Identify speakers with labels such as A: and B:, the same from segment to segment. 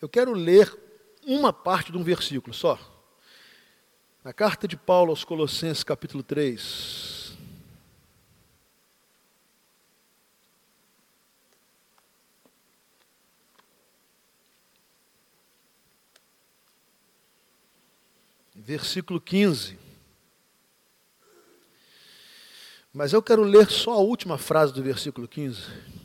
A: Eu quero ler uma parte de um versículo só. Na carta de Paulo aos Colossenses, capítulo 3. Versículo 15. Mas eu quero ler só a última frase do versículo 15.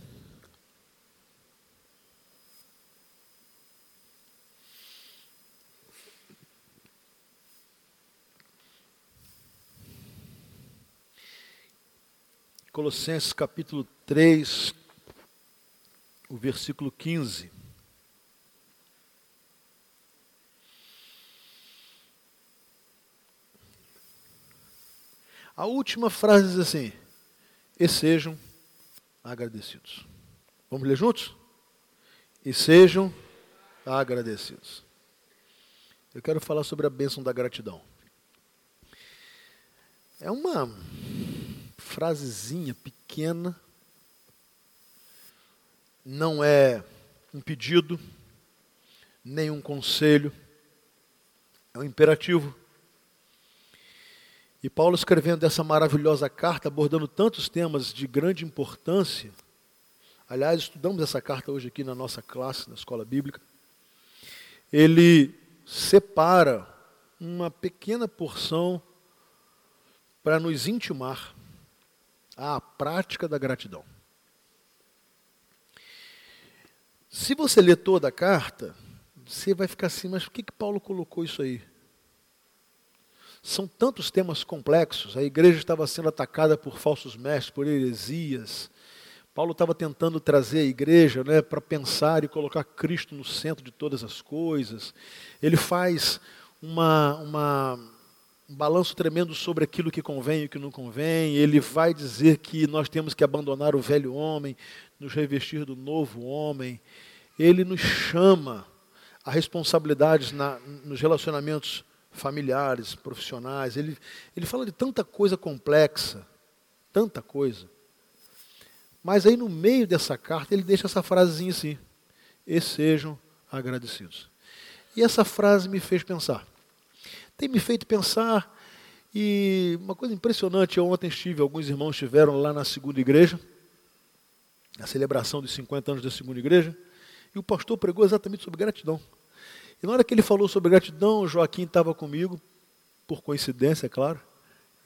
A: Colossenses capítulo 3, o versículo 15. A última frase diz assim: E sejam agradecidos. Vamos ler juntos? E sejam agradecidos. Eu quero falar sobre a bênção da gratidão. É uma frasezinha pequena, não é um pedido, nem um conselho, é um imperativo. E Paulo escrevendo essa maravilhosa carta, abordando tantos temas de grande importância, aliás, estudamos essa carta hoje aqui na nossa classe, na escola bíblica, ele separa uma pequena porção para nos intimar à prática da gratidão. Se você ler toda a carta, você vai ficar assim, mas por que, que Paulo colocou isso aí? São tantos temas complexos, a igreja estava sendo atacada por falsos mestres, por heresias. Paulo estava tentando trazer a igreja né, para pensar e colocar Cristo no centro de todas as coisas. Ele faz uma, uma um balanço tremendo sobre aquilo que convém e o que não convém. Ele vai dizer que nós temos que abandonar o velho homem, nos revestir do novo homem. Ele nos chama a responsabilidades na, nos relacionamentos familiares, profissionais. Ele, ele fala de tanta coisa complexa, tanta coisa. Mas aí no meio dessa carta ele deixa essa frasezinha assim: e sejam agradecidos. E essa frase me fez pensar tem me feito pensar. E uma coisa impressionante, eu ontem estive, alguns irmãos estiveram lá na segunda igreja, na celebração dos 50 anos da segunda igreja, e o pastor pregou exatamente sobre gratidão. E na hora que ele falou sobre gratidão, Joaquim estava comigo, por coincidência, é claro.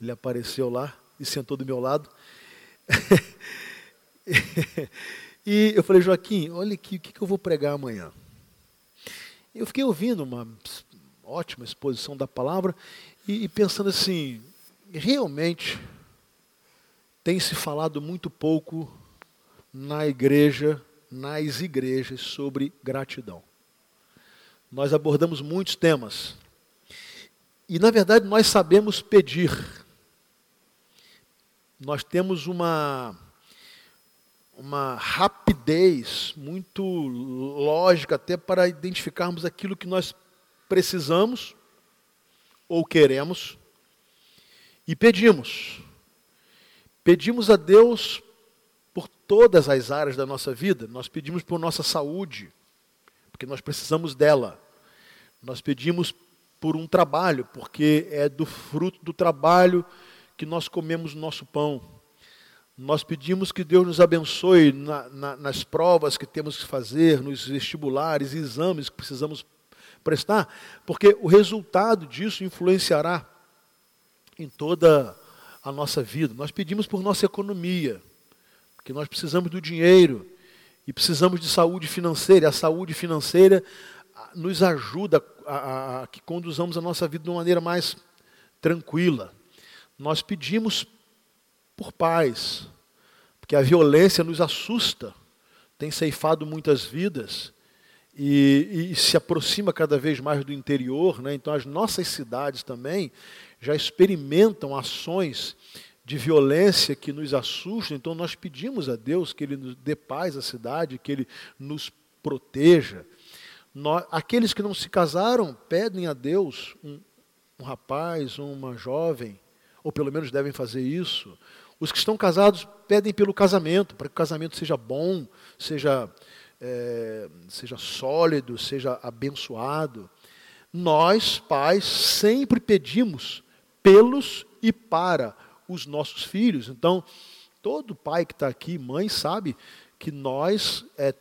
A: Ele apareceu lá e sentou do meu lado. e eu falei, Joaquim, olha aqui, o que eu vou pregar amanhã? Eu fiquei ouvindo uma ótima exposição da palavra, e, e pensando assim, realmente tem se falado muito pouco na igreja, nas igrejas, sobre gratidão. Nós abordamos muitos temas. E, na verdade, nós sabemos pedir. Nós temos uma, uma rapidez muito lógica até para identificarmos aquilo que nós precisamos ou queremos e pedimos. Pedimos a Deus por todas as áreas da nossa vida. Nós pedimos por nossa saúde, porque nós precisamos dela. Nós pedimos por um trabalho, porque é do fruto do trabalho que nós comemos nosso pão. Nós pedimos que Deus nos abençoe na, na, nas provas que temos que fazer, nos vestibulares exames que precisamos prestar, porque o resultado disso influenciará em toda a nossa vida. Nós pedimos por nossa economia, porque nós precisamos do dinheiro e precisamos de saúde financeira. A saúde financeira ah, nos ajuda a, a, a que conduzamos a nossa vida de uma maneira mais tranquila. Nós pedimos por paz, porque a violência nos assusta, tem ceifado muitas vidas e, e, se aproxima cada vez mais do interior, né? então as nossas cidades também já experimentam ações de violência que nos assustam, então nós pedimos a Deus que Ele nos dê paz à cidade, que Ele nos proteja. Nós, aqueles que não se casaram pedem a Deus um, um rapaz, uma jovem, ou pelo menos devem fazer isso. Os que estão casados pedem pelo casamento, para que o casamento seja bom, seja é, seja sólido, seja abençoado. Nós, pais, sempre pedimos pelos e para os nossos filhos. Então, todo pai que está aqui, mãe, sabe que nós é,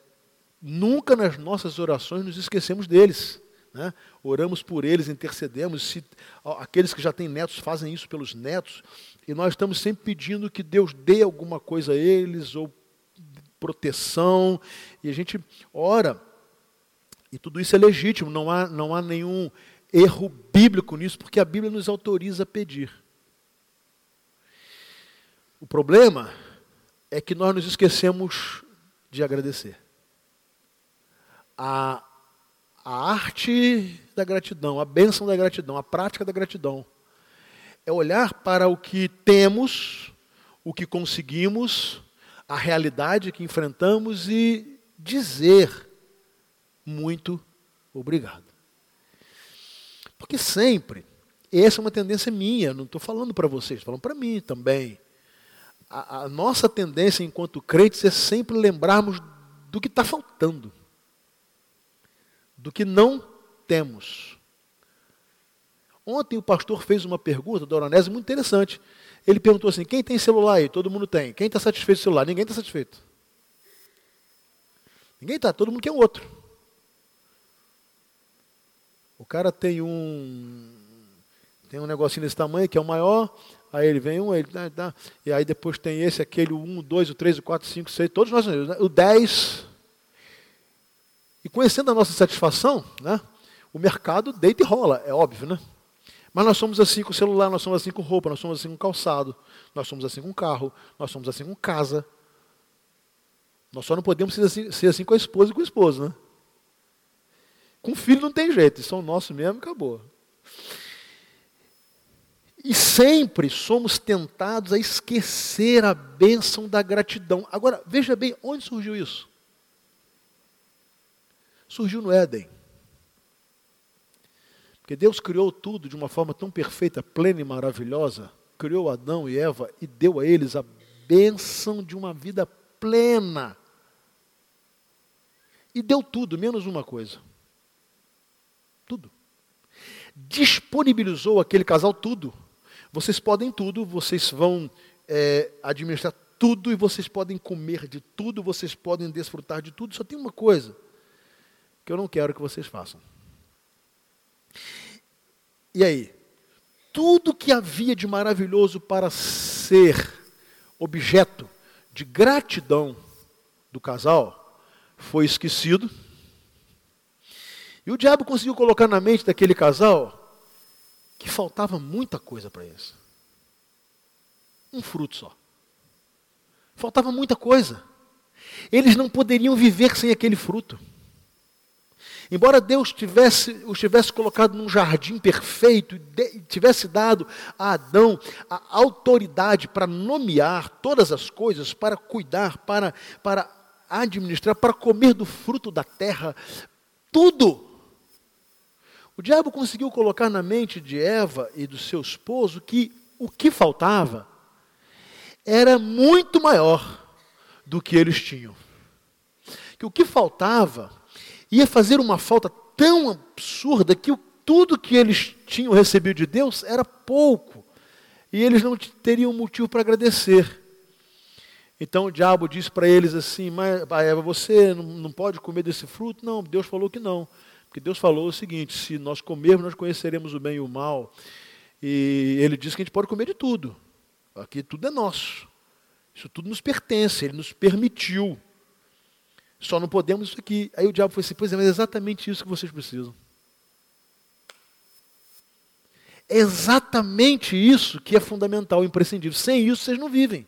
A: nunca nas nossas orações nos esquecemos deles. Né? Oramos por eles, intercedemos. Se, aqueles que já têm netos fazem isso pelos netos. E nós estamos sempre pedindo que Deus dê alguma coisa a eles, ou proteção. E a gente ora. E tudo isso é legítimo, não há, não há nenhum erro bíblico nisso, porque a Bíblia nos autoriza a pedir. O problema é que nós nos esquecemos de agradecer. A, a arte da gratidão, a bênção da gratidão, a prática da gratidão, é olhar para o que temos, o que conseguimos, a realidade que enfrentamos e dizer muito obrigado. Porque sempre, essa é uma tendência minha, não estou falando para vocês, estou falando para mim também. A, a, nossa tendência enquanto crentes é sempre lembrarmos do que está faltando, do que não temos. Ontem o pastor fez uma pergunta, da Oranese, muito interessante. Ele perguntou assim: quem tem celular aí? Todo mundo tem. Quem está satisfeito com o celular? Ninguém está satisfeito. Ninguém está, todo mundo quer um outro. O cara tem um tem um negocinho desse tamanho que é o maior, aí ele vem um, ele tá, tá, e aí depois tem esse, aquele, o 1, o 2, o 3, o 4, o 5, o 6, todos nós, né? o 10. E conhecendo a nossa satisfação, né, o mercado deita e rola, é óbvio, né? Mas nós somos assim com o celular, nós somos assim com roupa, nós somos assim com calçado, nós somos assim com carro, nós somos assim com casa. Nós só não podemos ser assim, ser assim com a esposa e com o esposo, né? Com filho não tem jeito, são nossos mesmo, acabou. E sempre somos tentados a esquecer a bênção da gratidão. Agora, veja bem, onde surgiu isso? Surgiu no Éden. Porque Deus criou tudo de uma forma tão perfeita, plena e maravilhosa, criou Adão e Eva e deu a eles a bênção de uma vida plena. E deu tudo, menos uma coisa. Tudo. Disponibilizou aquele casal tudo. Vocês podem tudo, vocês vão é, administrar tudo e vocês podem comer de tudo, vocês podem desfrutar de tudo. Só tem uma coisa que eu não quero que vocês façam. E aí? Tudo que havia de maravilhoso para ser objeto de gratidão do casal foi esquecido e o diabo conseguiu colocar na mente daquele casal que faltava muita coisa para eles. Um fruto só. Faltava muita coisa. Eles não poderiam viver sem aquele fruto. Embora Deus tivesse, os tivesse colocado num jardim perfeito e tivesse dado a Adão a autoridade para nomear todas as coisas, para cuidar, para, para administrar, para comer do fruto da terra, tudo. O diabo conseguiu colocar na mente de Eva e do seu esposo que o que faltava era muito maior do que eles tinham. Que o que faltava ia fazer uma falta tão absurda que tudo que eles tinham recebido de Deus era pouco. E eles não teriam motivo para agradecer. Então o diabo disse para eles assim: Mas, Eva, você não pode comer desse fruto? Não, Deus falou que não. Porque Deus falou o seguinte: se nós comermos, nós conheceremos o bem e o mal. E ele disse que a gente pode comer de tudo. Aqui tudo é nosso. Isso tudo nos pertence, ele nos permitiu. Só não podemos isso aqui. Aí o diabo falou assim: pois é, mas é exatamente isso que vocês precisam. É exatamente isso que é fundamental, imprescindível. Sem isso, vocês não vivem.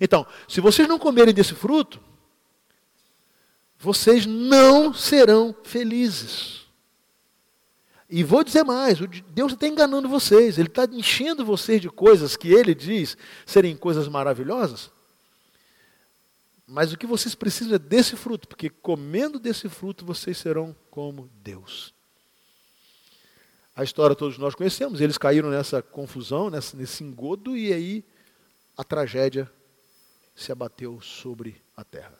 A: Então, se vocês não comerem desse fruto, vocês não serão felizes. E vou dizer mais: Deus está enganando vocês, Ele está enchendo vocês de coisas que Ele diz serem coisas maravilhosas. Mas o que vocês precisam é desse fruto, porque comendo desse fruto vocês serão como Deus. A história todos nós conhecemos, eles caíram nessa confusão, nessa, nesse engodo, e aí a tragédia se abateu sobre a terra.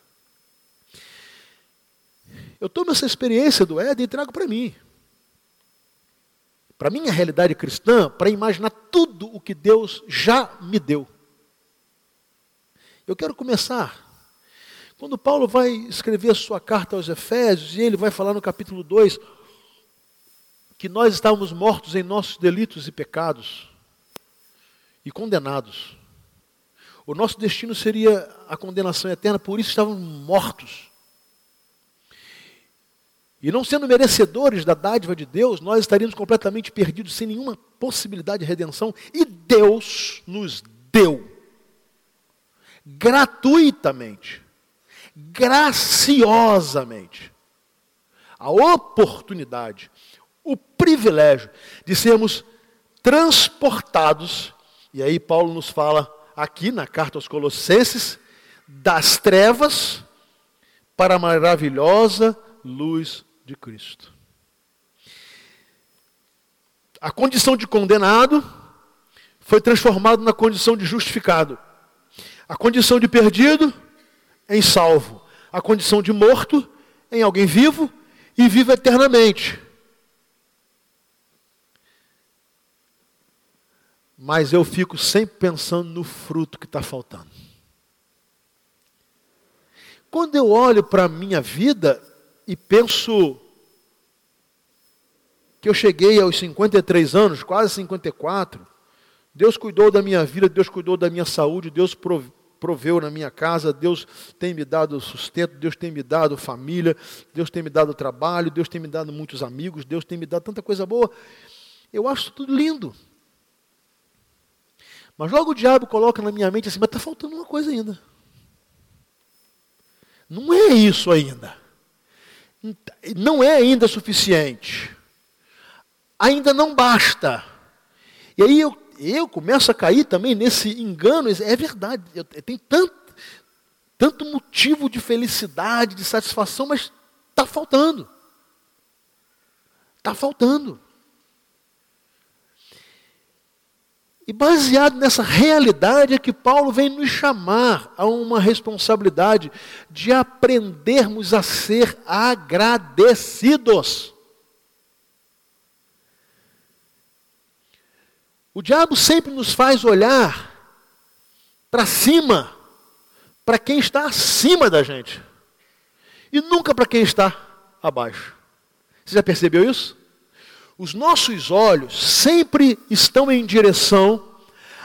A: Eu tomo essa experiência do Éden e trago para mim. Para minha realidade cristã, para imaginar tudo o que Deus já me deu. Eu quero começar. Quando Paulo vai escrever a sua carta aos Efésios, e ele vai falar no capítulo 2 que nós estávamos mortos em nossos delitos e pecados e condenados. O nosso destino seria a condenação eterna, por isso estávamos mortos. E não sendo merecedores da dádiva de Deus, nós estaríamos completamente perdidos, sem nenhuma possibilidade de redenção, e Deus nos deu gratuitamente, graciosamente, a oportunidade, o privilégio de sermos transportados, e aí Paulo nos fala aqui na carta aos Colossenses, das trevas para a maravilhosa luz de Cristo. A condição de condenado foi transformada na condição de justificado. A condição de perdido em salvo. A condição de morto em alguém vivo e vivo eternamente. Mas eu fico sempre pensando no fruto que está faltando. Quando eu olho para a minha vida e penso que eu cheguei aos 53 anos, quase 54, Deus cuidou da minha vida, Deus cuidou da minha saúde, Deus proveu na minha casa, Deus tem me dado sustento, Deus tem me dado família, Deus tem me dado trabalho, Deus tem me dado muitos amigos, Deus tem me dado tanta coisa boa. Eu acho tudo lindo. Mas logo o diabo coloca na minha mente assim, mas está faltando uma coisa ainda. Não é isso ainda. Não é ainda suficiente. Ainda não basta. E aí eu, eu começo a cair também nesse engano. É verdade, eu, eu tenho tanto, tanto motivo de felicidade, de satisfação, mas está faltando. Está faltando. E baseado nessa realidade é que Paulo vem nos chamar a uma responsabilidade de aprendermos a ser agradecidos. O diabo sempre nos faz olhar para cima, para quem está acima da gente, e nunca para quem está abaixo. Você já percebeu isso? Os nossos olhos sempre estão em direção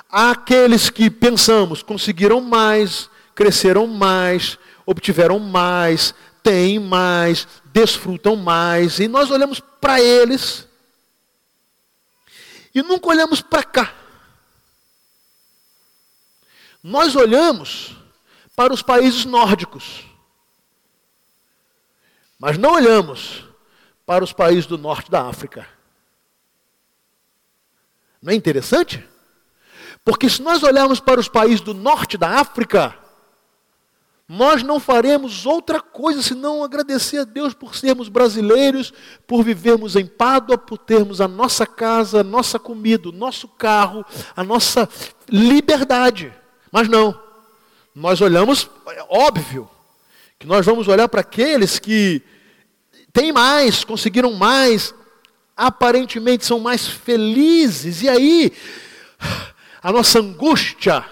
A: àqueles que pensamos conseguiram mais, cresceram mais, obtiveram mais, têm mais, desfrutam mais, e nós olhamos para eles e nunca olhamos para cá. Nós olhamos para os países nórdicos, mas não olhamos para os países do norte da África. Não é interessante? Porque se nós olharmos para os países do norte da África, nós não faremos outra coisa senão agradecer a Deus por sermos brasileiros, por vivermos em Pádua, por termos a nossa casa, a nossa comida, o nosso carro, a nossa liberdade. Mas não. Nós olhamos, é óbvio, que nós vamos olhar para aqueles que têm mais, conseguiram mais, aparentemente são mais felizes, e aí a nossa angústia,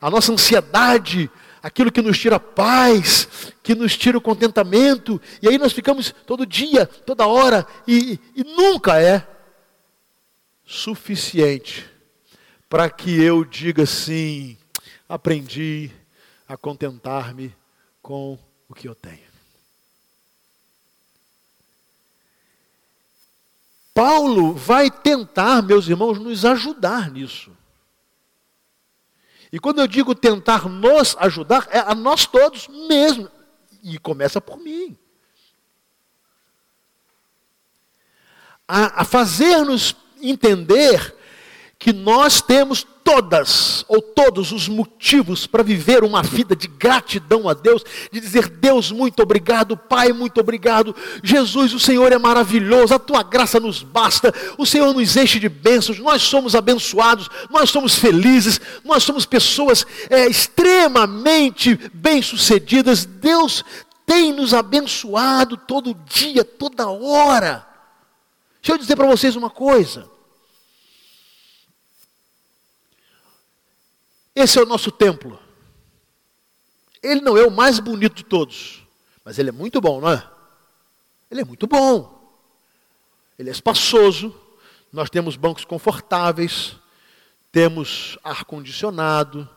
A: a nossa ansiedade, aquilo que nos tira paz, que nos tira o contentamento, e aí nós ficamos todo dia, toda hora, e, e nunca é suficiente para que eu diga assim: aprendi a contentar-me com o que eu tenho. Paulo vai tentar, meus irmãos, nos ajudar nisso. E quando eu digo tentar nos ajudar, é a nós todos mesmo. E começa por mim. A, a fazer-nos entender que nós temos todas ou todos os motivos para viver uma vida de gratidão a Deus, de dizer: Deus, muito obrigado, Pai, muito obrigado, Jesus, o Senhor é maravilhoso, a tua graça nos basta, o Senhor nos enche de bênçãos, nós somos abençoados, nós somos felizes, nós somos pessoas é, extremamente bem-sucedidas, Deus tem nos abençoado todo dia, toda hora. Deixa eu dizer para vocês uma coisa. Esse é o nosso templo. Ele não é o mais bonito de todos, mas ele é muito bom, não é? Ele é muito bom. Ele é espaçoso. Nós temos bancos confortáveis, temos ar condicionado,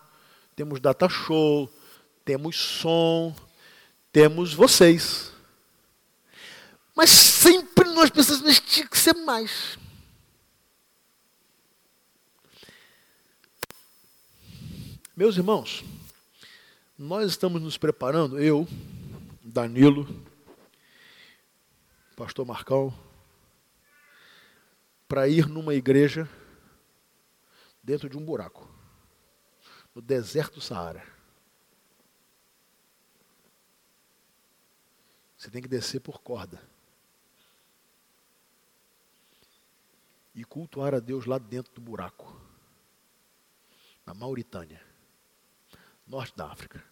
A: temos data show, temos som, temos vocês. Mas sempre nós pensamos, mas tinha que ser mais. Meus irmãos, nós estamos nos preparando, eu, Danilo, pastor Marcão, para ir numa igreja dentro de um buraco, no deserto do Saara. Você tem que descer por corda. E cultuar a Deus lá dentro do buraco. Na Mauritânia, norte da África.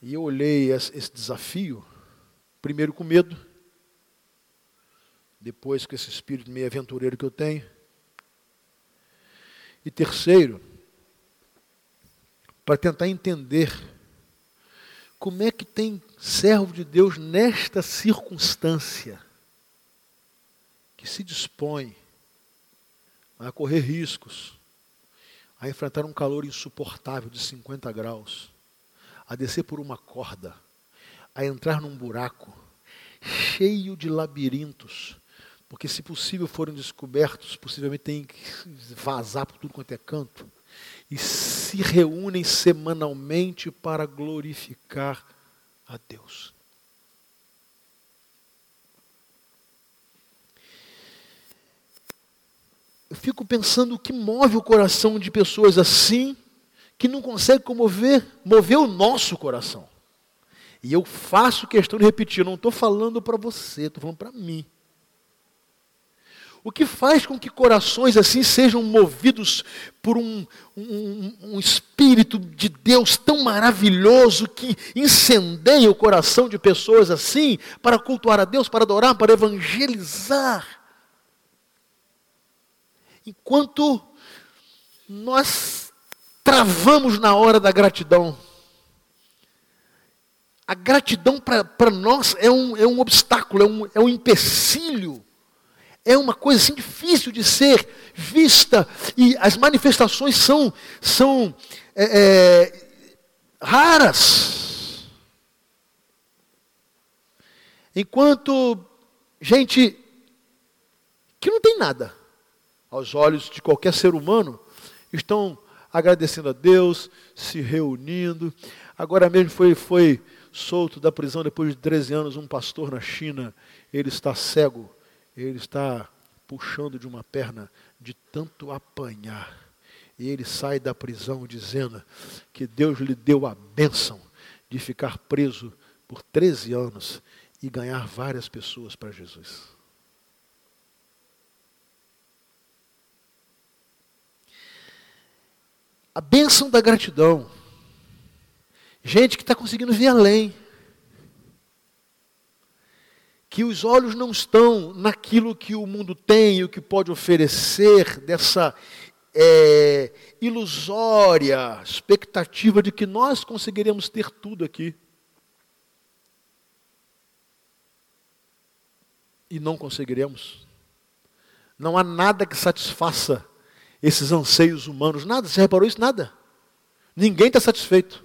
A: E eu olhei esse desafio, primeiro com medo, depois com esse espírito meio aventureiro que eu tenho. E terceiro, para tentar entender como é que tem servo de Deus nesta circunstância que se dispõe a correr riscos, a enfrentar um calor insuportável de 50 graus, a descer por uma corda, a entrar num buraco cheio de labirintos, porque se possível forem descobertos, possivelmente tem que vazar por tudo quanto é canto e se reúnem semanalmente para glorificar a Deus. Fico pensando o que move o coração de pessoas assim, que não consegue comover, mover o nosso coração. E eu faço questão de repetir, não estou falando para você, estou falando para mim. O que faz com que corações assim sejam movidos por um, um, um, Espírito de Deus tão maravilhoso que incendeia o coração de pessoas assim para cultuar a Deus, para adorar, para evangelizar. Enquanto nós travamos na hora da gratidão, a gratidão para nós é um, é um obstáculo, é um, é um empecilho. É uma coisa assim difícil de ser vista. E as manifestações são, são é, é, raras. Enquanto gente que não tem nada aos olhos de qualquer ser humano estão agradecendo a Deus, se reunindo. Agora mesmo foi, foi solto da prisão depois de 13 anos um pastor na China, ele está cego ele está puxando de uma perna de tanto apanhar. E ele sai da prisão dizendo que Deus lhe deu a bênção de ficar preso por 13 anos e ganhar várias pessoas para Jesus. A bênção da gratidão. Gente que está conseguindo ver além que os olhos não estão naquilo que o mundo tem e o que pode oferecer, dessa é, ilusória expectativa de que nós conseguiremos ter tudo aqui. E não conseguiremos. Não há nada que satisfaça esses anseios humanos. Nada, você reparou isso? Nada. Ninguém está satisfeito.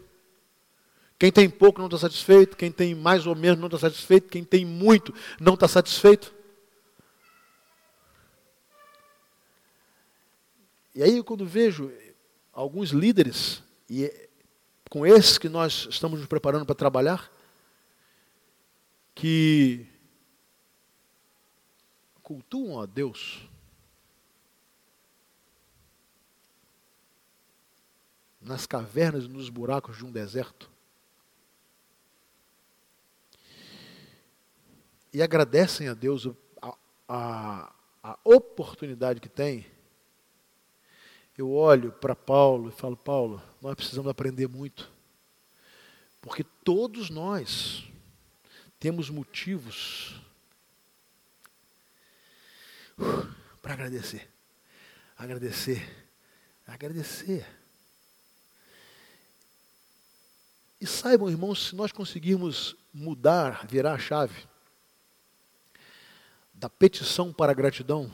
A: Quem tem pouco não está satisfeito, quem tem mais ou menos não está satisfeito, quem tem muito não está satisfeito. E aí, quando vejo alguns líderes, e é com esses que nós estamos nos preparando para trabalhar, que cultuam a Deus, nas cavernas e nos buracos de um deserto, e agradecem a Deus a, a, a oportunidade que tem, eu olho para Paulo e falo, Paulo, nós precisamos aprender muito. Porque todos nós temos motivos para agradecer. Agradecer. Agradecer. E saibam, irmãos, se nós conseguirmos mudar, virar a chave da petição para a gratidão,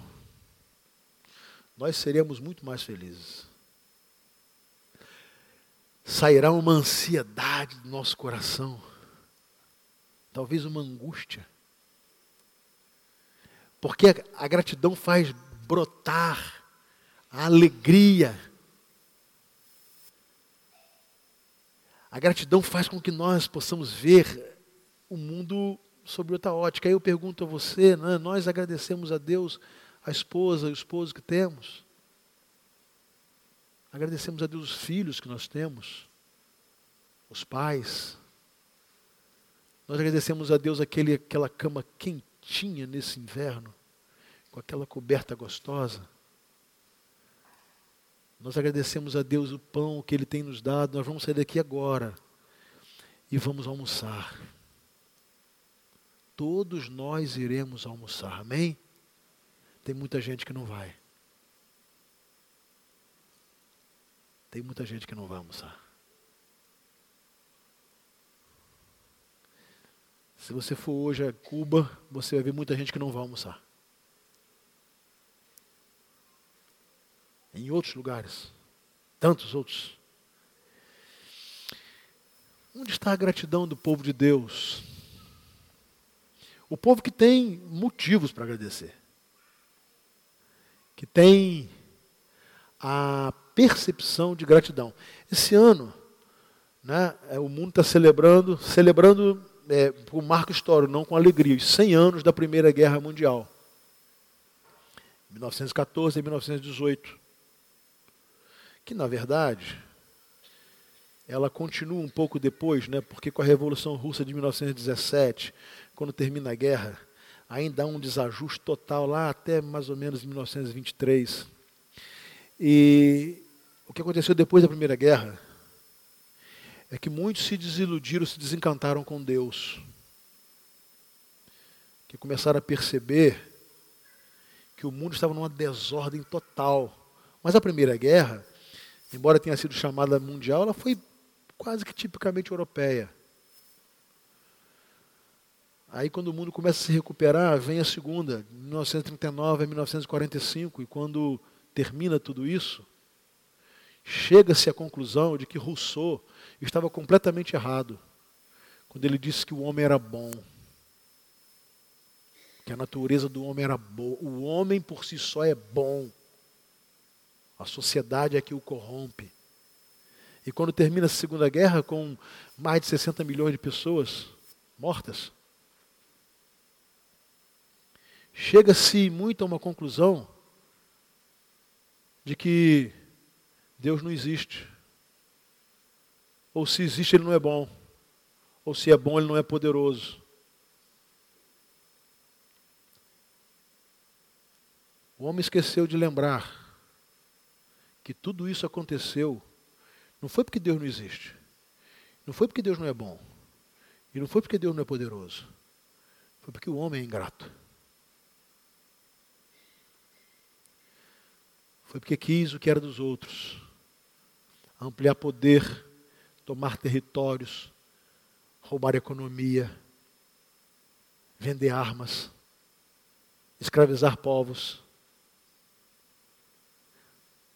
A: nós seremos muito mais felizes. Sairá uma ansiedade do nosso coração, talvez uma angústia, porque a gratidão faz brotar a alegria A gratidão faz com que nós possamos ver o mundo sob outra ótica. Aí eu pergunto a você, né, nós agradecemos a Deus a esposa e o esposo que temos. Agradecemos a Deus os filhos que nós temos, os pais. Nós agradecemos a Deus aquele, aquela cama quentinha nesse inverno, com aquela coberta gostosa. Nós agradecemos a Deus o pão que Ele tem nos dado. Nós vamos sair daqui agora e vamos almoçar. Todos nós iremos almoçar, amém? Tem muita gente que não vai. Tem muita gente que não vai almoçar. Se você for hoje a Cuba, você vai ver muita gente que não vai almoçar. Em outros lugares, tantos outros. Onde está a gratidão do povo de Deus? O povo que tem motivos para agradecer, que tem a percepção de gratidão. Esse ano, né, é, o mundo está celebrando, celebrando é, o marco histórico, não com alegria, os 100 anos da Primeira Guerra Mundial. 1914 e 1918 que na verdade ela continua um pouco depois, né? porque com a Revolução Russa de 1917, quando termina a guerra, ainda há um desajuste total lá até mais ou menos 1923. E o que aconteceu depois da Primeira Guerra é que muitos se desiludiram, se desencantaram com Deus. Que começaram a perceber que o mundo estava numa desordem total. Mas a Primeira Guerra embora tenha sido chamada mundial, ela foi quase que tipicamente europeia. Aí, quando o mundo começa a se recuperar, vem a segunda, de 1939 a 1945, e quando termina tudo isso, chega-se à conclusão de que Rousseau estava completamente errado quando ele disse que o homem era bom, que a natureza do homem era boa. O homem por si só é bom. A sociedade é que o corrompe. E quando termina a Segunda Guerra, com mais de 60 milhões de pessoas mortas, chega-se muito a uma conclusão de que Deus não existe. Ou se existe, ele não é bom. Ou se é bom, ele não é poderoso. O homem esqueceu de lembrar que tudo isso aconteceu, não foi porque Deus não existe, não foi porque Deus não é bom, e não foi porque Deus não é poderoso, foi porque o homem é ingrato. Foi porque quis o que era dos outros, ampliar poder, tomar territórios, roubar economia, vender armas, escravizar povos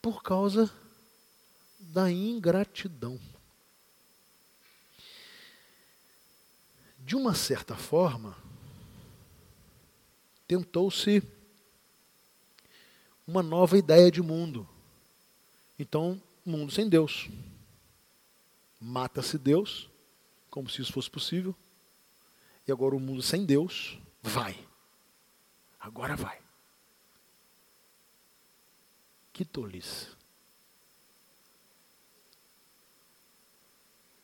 A: por causa da ingratidão. De uma certa forma, tentou-se uma nova ideia de mundo. Então, mundo sem Deus. Mata-se Deus, como se isso fosse possível. E agora o mundo sem Deus vai. Agora vai. Que tolice.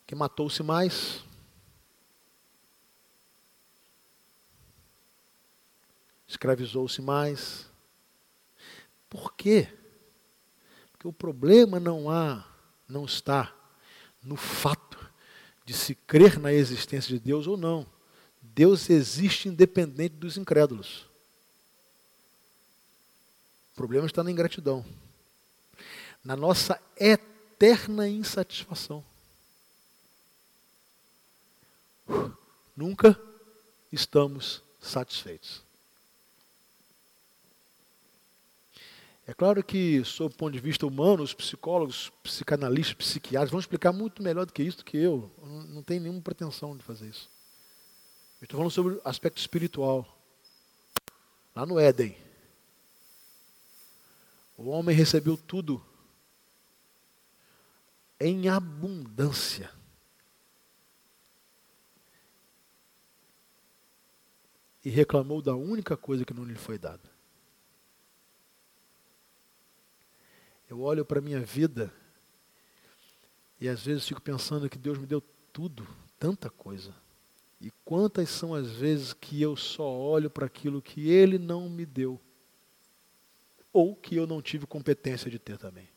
A: Que matou-se mais. Escravizou-se mais. Por quê? Porque o problema não há, não está no fato de se crer na existência de Deus ou não. Deus existe independente dos incrédulos. O problema está na ingratidão, na nossa eterna insatisfação. Nunca estamos satisfeitos. É claro que, sob o ponto de vista humano, os psicólogos, psicanalistas, psiquiatras vão explicar muito melhor do que isso do que eu. Não tenho nenhuma pretensão de fazer isso. Eu estou falando sobre o aspecto espiritual. Lá no Éden, o homem recebeu tudo em abundância. E reclamou da única coisa que não lhe foi dada. Eu olho para a minha vida e às vezes fico pensando que Deus me deu tudo, tanta coisa. E quantas são as vezes que eu só olho para aquilo que Ele não me deu, ou que eu não tive competência de ter também.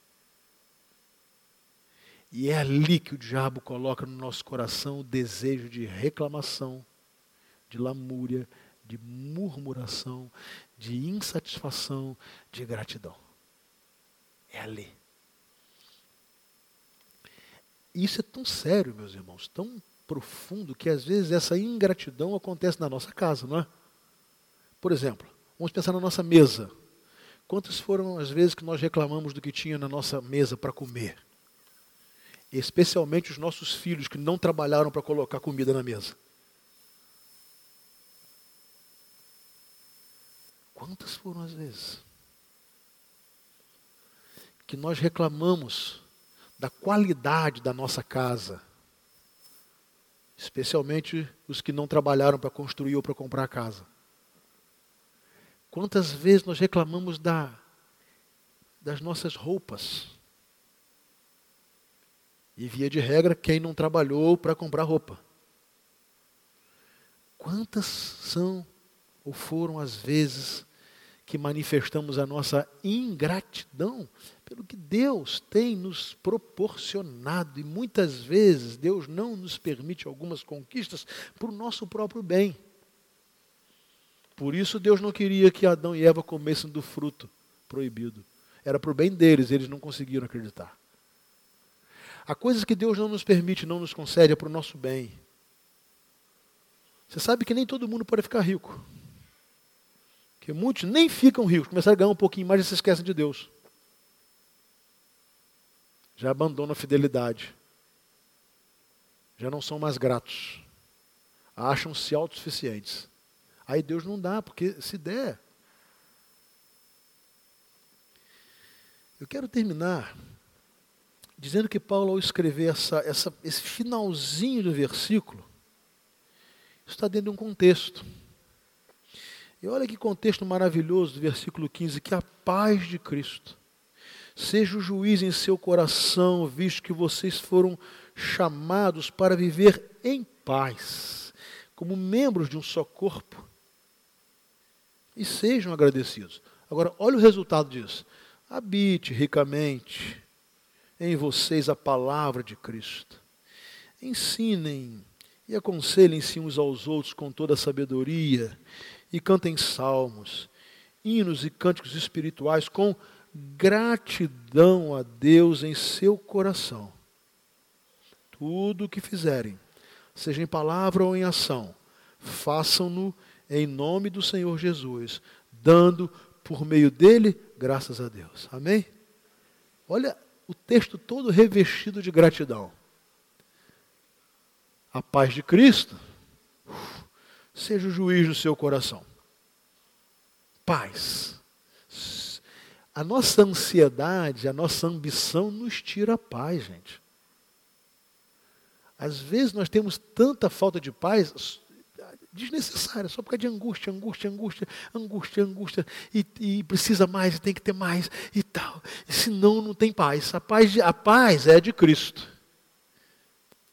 A: E é ali que o diabo coloca no nosso coração o desejo de reclamação, de lamúria, de murmuração, de insatisfação, de gratidão. É ali. Isso é tão sério, meus irmãos, tão profundo, que às vezes essa ingratidão acontece na nossa casa, não é? Por exemplo, vamos pensar na nossa mesa. Quantas foram as vezes que nós reclamamos do que tinha na nossa mesa para comer? Especialmente os nossos filhos que não trabalharam para colocar comida na mesa. Quantas foram as vezes? que nós reclamamos da qualidade da nossa casa, especialmente os que não trabalharam para construir ou para comprar a casa. Quantas vezes nós reclamamos da, das nossas roupas? E via de regra, quem não trabalhou para comprar roupa. Quantas são ou foram as vezes que manifestamos a nossa ingratidão pelo que Deus tem nos proporcionado. E muitas vezes Deus não nos permite algumas conquistas para o nosso próprio bem. Por isso Deus não queria que Adão e Eva comessem do fruto proibido. Era para o bem deles, eles não conseguiram acreditar. Há coisas que Deus não nos permite, não nos concede, é para o nosso bem. Você sabe que nem todo mundo pode ficar rico. Porque muitos nem ficam ricos, começaram a ganhar um pouquinho mais e se esquecem de Deus. Já abandonam a fidelidade. Já não são mais gratos. Acham-se autossuficientes. Aí Deus não dá, porque se der. Eu quero terminar dizendo que Paulo, ao escrever essa, essa, esse finalzinho do versículo, está dentro de um contexto. E olha que contexto maravilhoso do versículo 15: que a paz de Cristo seja o juiz em seu coração, visto que vocês foram chamados para viver em paz, como membros de um só corpo, e sejam agradecidos. Agora, olha o resultado disso: habite ricamente em vocês a palavra de Cristo, ensinem e aconselhem-se uns aos outros com toda a sabedoria e cantem salmos, hinos e cânticos espirituais com gratidão a Deus em seu coração. Tudo o que fizerem, seja em palavra ou em ação, façam-no em nome do Senhor Jesus, dando por meio dele graças a Deus. Amém? Olha o texto todo revestido de gratidão. A paz de Cristo seja o juiz do seu coração. Paz. A nossa ansiedade, a nossa ambição nos tira a paz, gente. Às vezes nós temos tanta falta de paz desnecessária, só por causa de angústia, angústia, angústia, angústia, angústia, e, e precisa mais, e tem que ter mais, e tal. E senão não tem paz. A paz, a paz é de Cristo.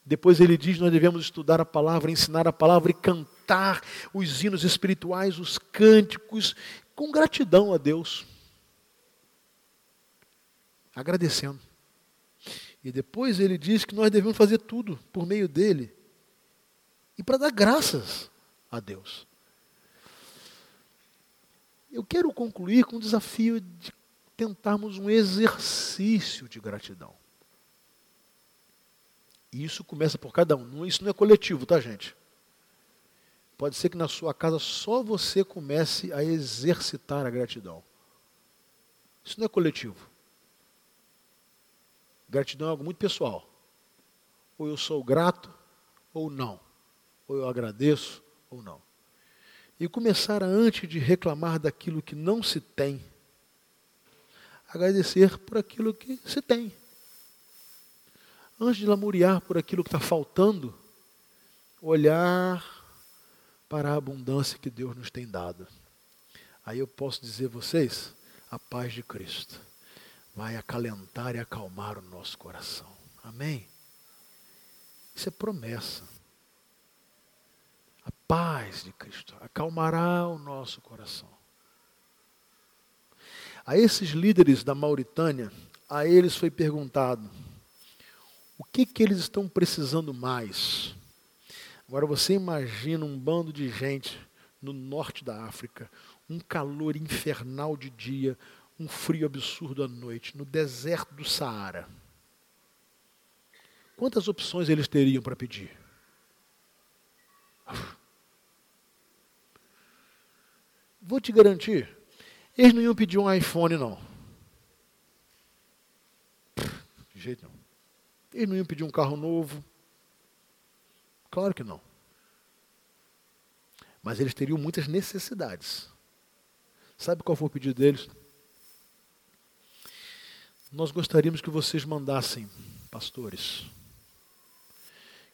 A: Depois ele diz: nós devemos estudar a palavra, ensinar a palavra e cantar os hinos espirituais, os cânticos, com gratidão a Deus. agradecendo. E depois ele diz que nós devemos fazer tudo por meio dele e para dar graças a Deus. Eu quero concluir com o desafio de tentarmos um exercício de gratidão. E isso começa por cada um. Isso não é coletivo, tá, gente? Pode ser que na sua casa só você comece a exercitar a gratidão. Isso não é coletivo. Gratidão é algo muito pessoal. Ou eu sou grato, ou não. Ou eu agradeço, ou não. E começar a, antes de reclamar daquilo que não se tem, agradecer por aquilo que se tem. Antes de lamuriar por aquilo que está faltando, olhar para a abundância que Deus nos tem dado. Aí eu posso dizer a vocês, a paz de Cristo vai acalentar e acalmar o nosso coração. Amém? Isso é promessa. Paz de Cristo acalmará o nosso coração. A esses líderes da Mauritânia, a eles foi perguntado: o que, que eles estão precisando mais? Agora você imagina um bando de gente no norte da África, um calor infernal de dia, um frio absurdo à noite, no deserto do Saara. Quantas opções eles teriam para pedir? Vou te garantir, eles não iam pedir um iPhone, não. De jeito nenhum. Eles não iam pedir um carro novo. Claro que não. Mas eles teriam muitas necessidades. Sabe qual foi o pedido deles? Nós gostaríamos que vocês mandassem pastores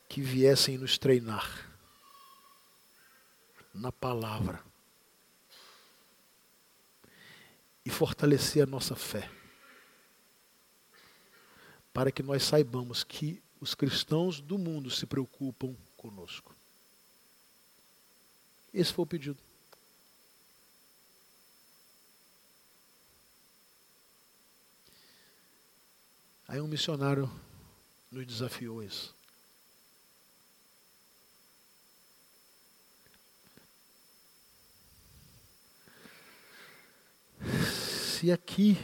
A: que viessem nos treinar na palavra e fortalecer a nossa fé, para que nós saibamos que os cristãos do mundo se preocupam conosco. Esse foi o pedido. Aí um missionário nos desafiou isso. Se aqui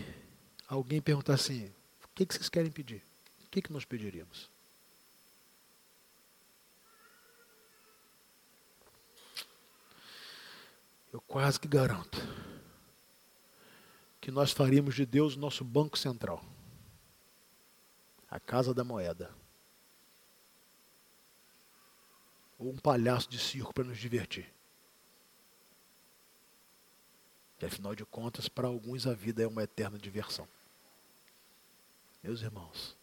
A: alguém perguntar assim, o que, vocês querem pedir? O que, que nós pediríamos? Eu quase que garanto que nós faríamos de Deus o nosso banco central a casa da moeda. Ou um palhaço de circo para nos divertir. E afinal de contas, para alguns a vida é uma eterna diversão. Meus irmãos,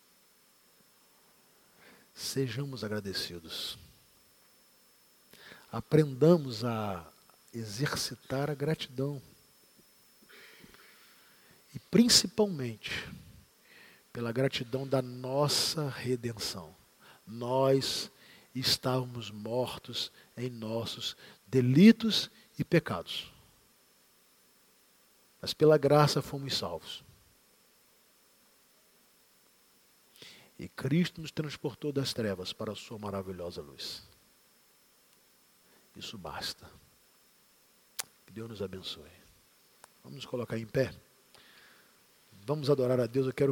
A: sejamos agradecidos. Aprendamos a exercitar a gratidão. E principalmente, pela gratidão da nossa redenção. Nós estávamos mortos em nossos delitos e pecados. Mas pela graça fomos salvos. E Cristo nos transportou das trevas para a sua maravilhosa luz. Isso basta. Que Deus nos abençoe. Vamos nos colocar em pé. Vamos adorar a Deus. Eu quero